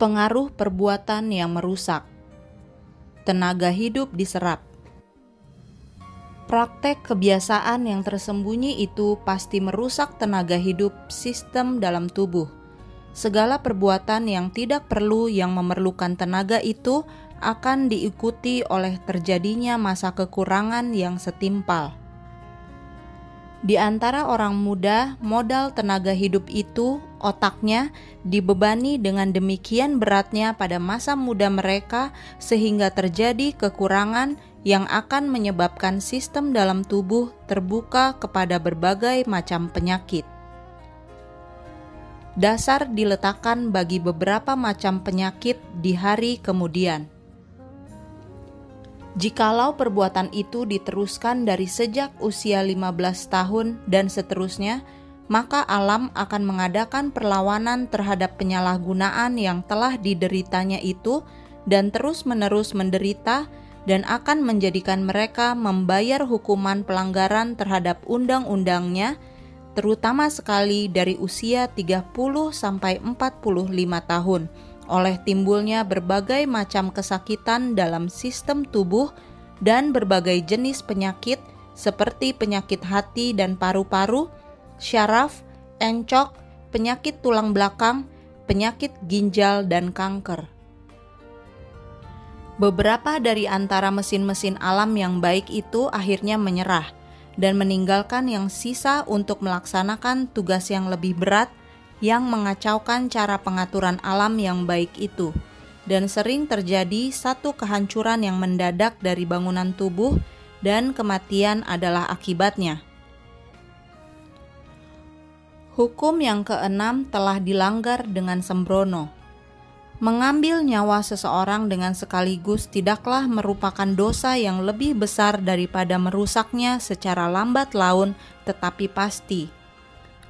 Pengaruh perbuatan yang merusak. Tenaga hidup diserap. Praktek kebiasaan yang tersembunyi itu pasti merusak tenaga hidup sistem dalam tubuh. Segala perbuatan yang tidak perlu yang memerlukan tenaga itu akan diikuti oleh terjadinya masa kekurangan yang setimpal. Di antara orang muda, modal tenaga hidup itu, otaknya, dibebani dengan demikian beratnya pada masa muda mereka, sehingga terjadi kekurangan yang akan menyebabkan sistem dalam tubuh terbuka kepada berbagai macam penyakit. Dasar diletakkan bagi beberapa macam penyakit di hari kemudian. Jikalau perbuatan itu diteruskan dari sejak usia 15 tahun dan seterusnya, maka alam akan mengadakan perlawanan terhadap penyalahgunaan yang telah dideritanya itu dan terus-menerus menderita dan akan menjadikan mereka membayar hukuman pelanggaran terhadap undang-undangnya terutama sekali dari usia 30 sampai 45 tahun oleh timbulnya berbagai macam kesakitan dalam sistem tubuh dan berbagai jenis penyakit seperti penyakit hati dan paru-paru, syaraf, encok, penyakit tulang belakang, penyakit ginjal, dan kanker. Beberapa dari antara mesin-mesin alam yang baik itu akhirnya menyerah dan meninggalkan yang sisa untuk melaksanakan tugas yang lebih berat yang mengacaukan cara pengaturan alam yang baik itu, dan sering terjadi satu kehancuran yang mendadak dari bangunan tubuh, dan kematian adalah akibatnya. Hukum yang keenam telah dilanggar dengan sembrono. Mengambil nyawa seseorang dengan sekaligus tidaklah merupakan dosa yang lebih besar daripada merusaknya secara lambat laun, tetapi pasti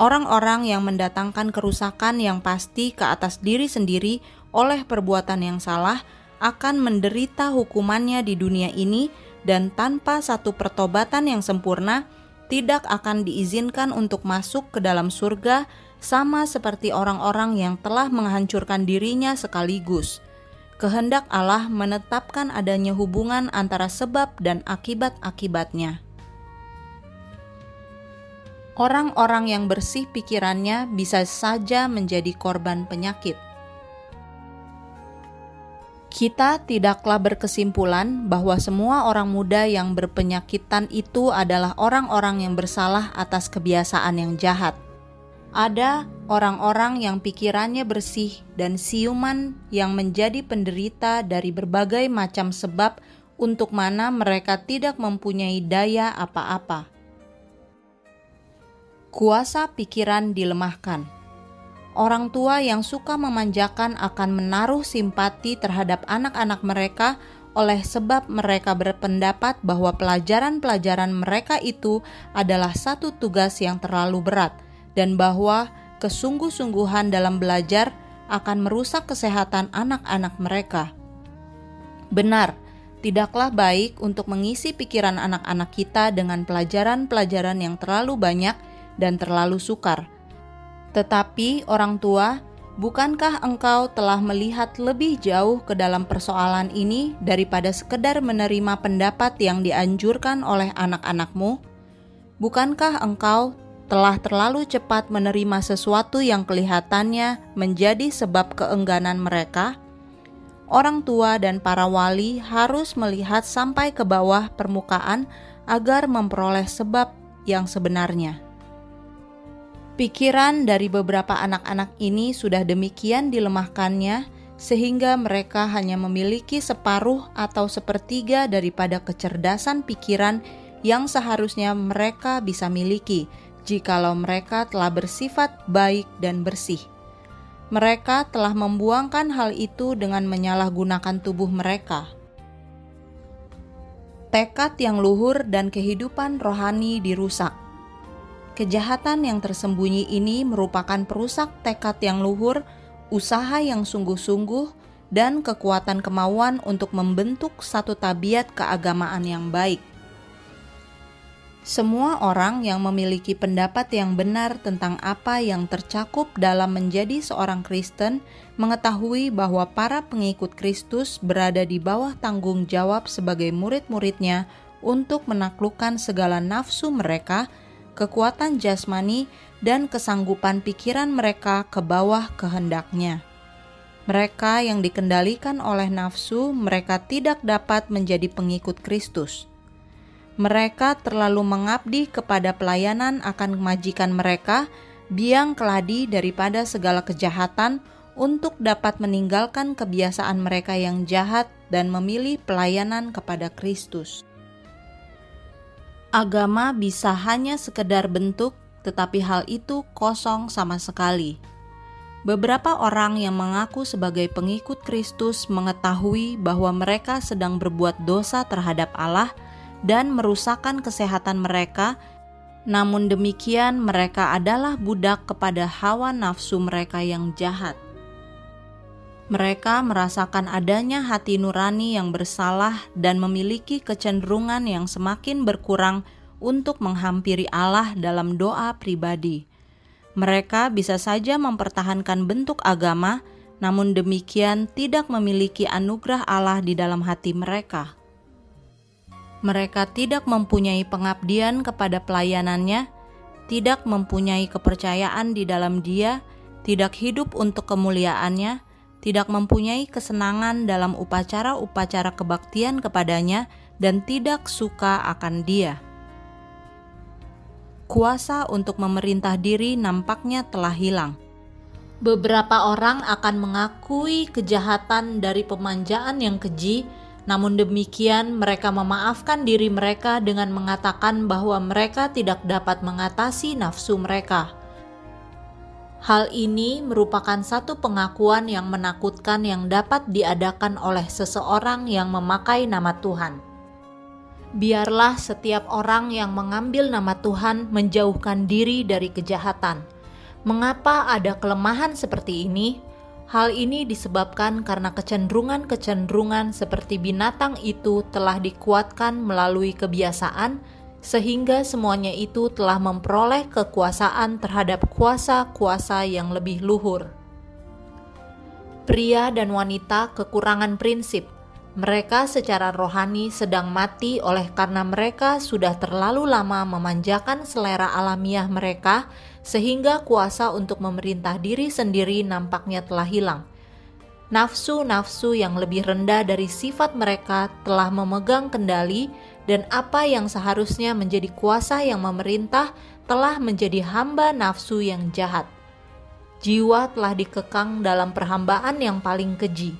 orang-orang yang mendatangkan kerusakan yang pasti ke atas diri sendiri oleh perbuatan yang salah akan menderita hukumannya di dunia ini dan tanpa satu pertobatan yang sempurna tidak akan diizinkan untuk masuk ke dalam surga sama seperti orang-orang yang telah menghancurkan dirinya sekaligus. Kehendak Allah menetapkan adanya hubungan antara sebab dan akibat-akibatnya orang-orang yang bersih pikirannya bisa saja menjadi korban penyakit. Kita tidaklah berkesimpulan bahwa semua orang muda yang berpenyakitan itu adalah orang-orang yang bersalah atas kebiasaan yang jahat. Ada orang-orang yang pikirannya bersih dan siuman yang menjadi penderita dari berbagai macam sebab untuk mana mereka tidak mempunyai daya apa-apa kuasa pikiran dilemahkan. Orang tua yang suka memanjakan akan menaruh simpati terhadap anak-anak mereka oleh sebab mereka berpendapat bahwa pelajaran-pelajaran mereka itu adalah satu tugas yang terlalu berat dan bahwa kesungguh-sungguhan dalam belajar akan merusak kesehatan anak-anak mereka. Benar, tidaklah baik untuk mengisi pikiran anak-anak kita dengan pelajaran-pelajaran yang terlalu banyak dan terlalu sukar. Tetapi orang tua, bukankah engkau telah melihat lebih jauh ke dalam persoalan ini daripada sekedar menerima pendapat yang dianjurkan oleh anak-anakmu? Bukankah engkau telah terlalu cepat menerima sesuatu yang kelihatannya menjadi sebab keengganan mereka? Orang tua dan para wali harus melihat sampai ke bawah permukaan agar memperoleh sebab yang sebenarnya. Pikiran dari beberapa anak-anak ini sudah demikian dilemahkannya, sehingga mereka hanya memiliki separuh atau sepertiga daripada kecerdasan pikiran yang seharusnya mereka bisa miliki, jikalau mereka telah bersifat baik dan bersih. Mereka telah membuangkan hal itu dengan menyalahgunakan tubuh mereka. Tekad yang luhur dan kehidupan rohani dirusak Kejahatan yang tersembunyi ini merupakan perusak tekad yang luhur, usaha yang sungguh-sungguh, dan kekuatan kemauan untuk membentuk satu tabiat keagamaan yang baik. Semua orang yang memiliki pendapat yang benar tentang apa yang tercakup dalam menjadi seorang Kristen mengetahui bahwa para pengikut Kristus berada di bawah tanggung jawab sebagai murid-muridnya untuk menaklukkan segala nafsu mereka, kekuatan jasmani, dan kesanggupan pikiran mereka ke bawah kehendaknya. Mereka yang dikendalikan oleh nafsu, mereka tidak dapat menjadi pengikut Kristus mereka terlalu mengabdi kepada pelayanan akan majikan mereka, biang keladi daripada segala kejahatan untuk dapat meninggalkan kebiasaan mereka yang jahat dan memilih pelayanan kepada Kristus. Agama bisa hanya sekedar bentuk, tetapi hal itu kosong sama sekali. Beberapa orang yang mengaku sebagai pengikut Kristus mengetahui bahwa mereka sedang berbuat dosa terhadap Allah – dan merusakkan kesehatan mereka. Namun demikian, mereka adalah budak kepada hawa nafsu mereka yang jahat. Mereka merasakan adanya hati nurani yang bersalah dan memiliki kecenderungan yang semakin berkurang untuk menghampiri Allah dalam doa pribadi. Mereka bisa saja mempertahankan bentuk agama, namun demikian tidak memiliki anugerah Allah di dalam hati mereka mereka tidak mempunyai pengabdian kepada pelayanannya, tidak mempunyai kepercayaan di dalam Dia, tidak hidup untuk kemuliaannya, tidak mempunyai kesenangan dalam upacara-upacara kebaktian kepadanya, dan tidak suka akan Dia. Kuasa untuk memerintah diri nampaknya telah hilang. Beberapa orang akan mengakui kejahatan dari pemanjaan yang keji namun demikian, mereka memaafkan diri mereka dengan mengatakan bahwa mereka tidak dapat mengatasi nafsu mereka. Hal ini merupakan satu pengakuan yang menakutkan yang dapat diadakan oleh seseorang yang memakai nama Tuhan. Biarlah setiap orang yang mengambil nama Tuhan menjauhkan diri dari kejahatan. Mengapa ada kelemahan seperti ini? Hal ini disebabkan karena kecenderungan-kecenderungan seperti binatang itu telah dikuatkan melalui kebiasaan, sehingga semuanya itu telah memperoleh kekuasaan terhadap kuasa-kuasa yang lebih luhur. Pria dan wanita kekurangan prinsip. Mereka secara rohani sedang mati oleh karena mereka sudah terlalu lama memanjakan selera alamiah mereka sehingga kuasa untuk memerintah diri sendiri nampaknya telah hilang. Nafsu-nafsu yang lebih rendah dari sifat mereka telah memegang kendali, dan apa yang seharusnya menjadi kuasa yang memerintah telah menjadi hamba nafsu yang jahat. Jiwa telah dikekang dalam perhambaan yang paling keji.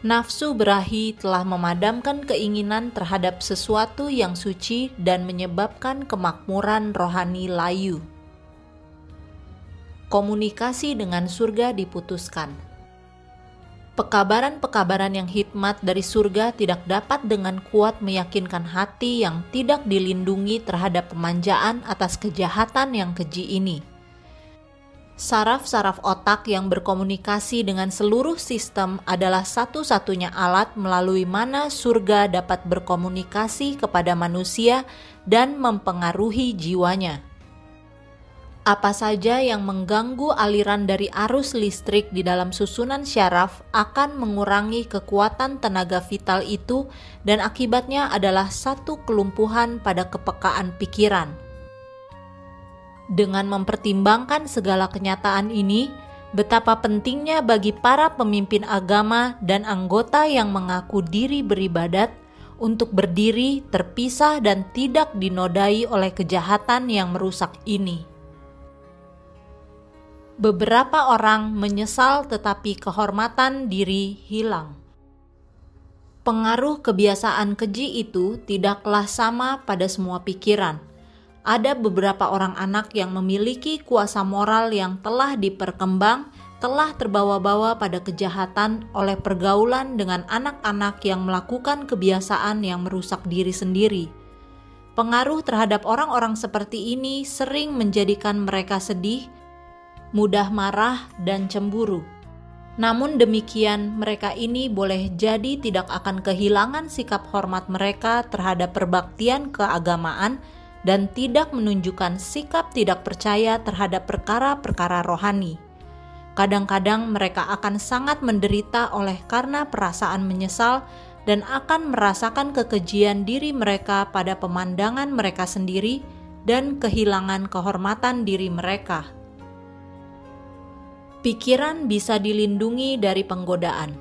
Nafsu berahi telah memadamkan keinginan terhadap sesuatu yang suci dan menyebabkan kemakmuran rohani layu komunikasi dengan surga diputuskan. Pekabaran-pekabaran yang hikmat dari surga tidak dapat dengan kuat meyakinkan hati yang tidak dilindungi terhadap pemanjaan atas kejahatan yang keji ini. Saraf-saraf otak yang berkomunikasi dengan seluruh sistem adalah satu-satunya alat melalui mana surga dapat berkomunikasi kepada manusia dan mempengaruhi jiwanya apa saja yang mengganggu aliran dari arus listrik di dalam susunan syaraf akan mengurangi kekuatan tenaga vital itu dan akibatnya adalah satu kelumpuhan pada kepekaan pikiran. Dengan mempertimbangkan segala kenyataan ini, betapa pentingnya bagi para pemimpin agama dan anggota yang mengaku diri beribadat untuk berdiri terpisah dan tidak dinodai oleh kejahatan yang merusak ini. Beberapa orang menyesal, tetapi kehormatan diri hilang. Pengaruh kebiasaan keji itu tidaklah sama pada semua pikiran. Ada beberapa orang anak yang memiliki kuasa moral yang telah diperkembang, telah terbawa-bawa pada kejahatan oleh pergaulan dengan anak-anak yang melakukan kebiasaan yang merusak diri sendiri. Pengaruh terhadap orang-orang seperti ini sering menjadikan mereka sedih mudah marah, dan cemburu. Namun demikian, mereka ini boleh jadi tidak akan kehilangan sikap hormat mereka terhadap perbaktian keagamaan dan tidak menunjukkan sikap tidak percaya terhadap perkara-perkara rohani. Kadang-kadang mereka akan sangat menderita oleh karena perasaan menyesal dan akan merasakan kekejian diri mereka pada pemandangan mereka sendiri dan kehilangan kehormatan diri mereka. Pikiran bisa dilindungi dari penggodaan.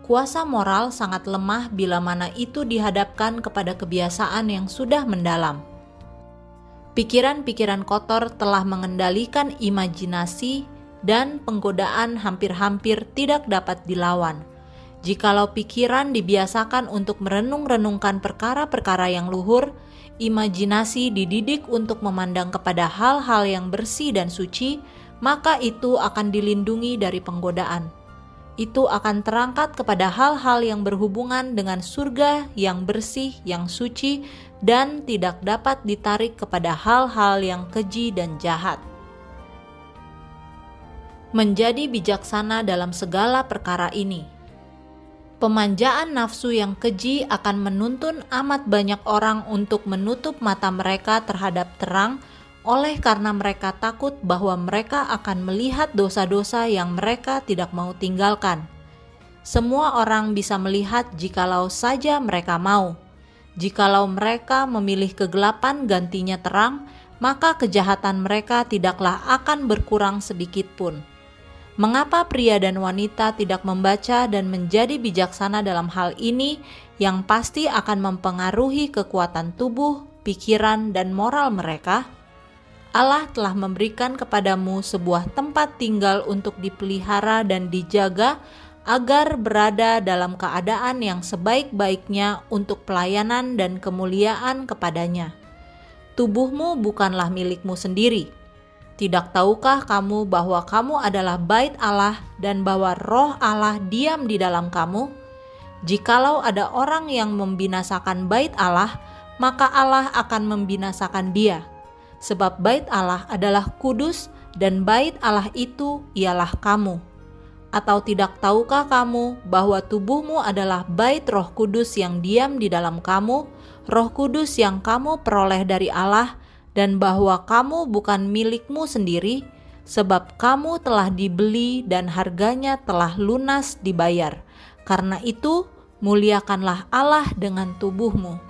Kuasa moral sangat lemah bila mana itu dihadapkan kepada kebiasaan yang sudah mendalam. Pikiran-pikiran kotor telah mengendalikan imajinasi, dan penggodaan hampir-hampir tidak dapat dilawan. Jikalau pikiran dibiasakan untuk merenung-renungkan perkara-perkara yang luhur, imajinasi dididik untuk memandang kepada hal-hal yang bersih dan suci, maka itu akan dilindungi dari penggodaan. Itu akan terangkat kepada hal-hal yang berhubungan dengan surga yang bersih, yang suci, dan tidak dapat ditarik kepada hal-hal yang keji dan jahat menjadi bijaksana dalam segala perkara ini. Pemanjaan nafsu yang keji akan menuntun amat banyak orang untuk menutup mata mereka terhadap terang, oleh karena mereka takut bahwa mereka akan melihat dosa-dosa yang mereka tidak mau tinggalkan. Semua orang bisa melihat jikalau saja mereka mau. Jikalau mereka memilih kegelapan gantinya terang, maka kejahatan mereka tidaklah akan berkurang sedikit pun. Mengapa pria dan wanita tidak membaca dan menjadi bijaksana dalam hal ini yang pasti akan mempengaruhi kekuatan tubuh, pikiran, dan moral mereka? Allah telah memberikan kepadamu sebuah tempat tinggal untuk dipelihara dan dijaga agar berada dalam keadaan yang sebaik-baiknya untuk pelayanan dan kemuliaan kepadanya. Tubuhmu bukanlah milikmu sendiri, tidak tahukah kamu bahwa kamu adalah bait Allah dan bahwa roh Allah diam di dalam kamu? Jikalau ada orang yang membinasakan bait Allah, maka Allah akan membinasakan dia. Sebab bait Allah adalah kudus dan bait Allah itu ialah kamu. Atau tidak tahukah kamu bahwa tubuhmu adalah bait roh kudus yang diam di dalam kamu, roh kudus yang kamu peroleh dari Allah, dan bahwa kamu bukan milikmu sendiri, sebab kamu telah dibeli dan harganya telah lunas dibayar. Karena itu, muliakanlah Allah dengan tubuhmu.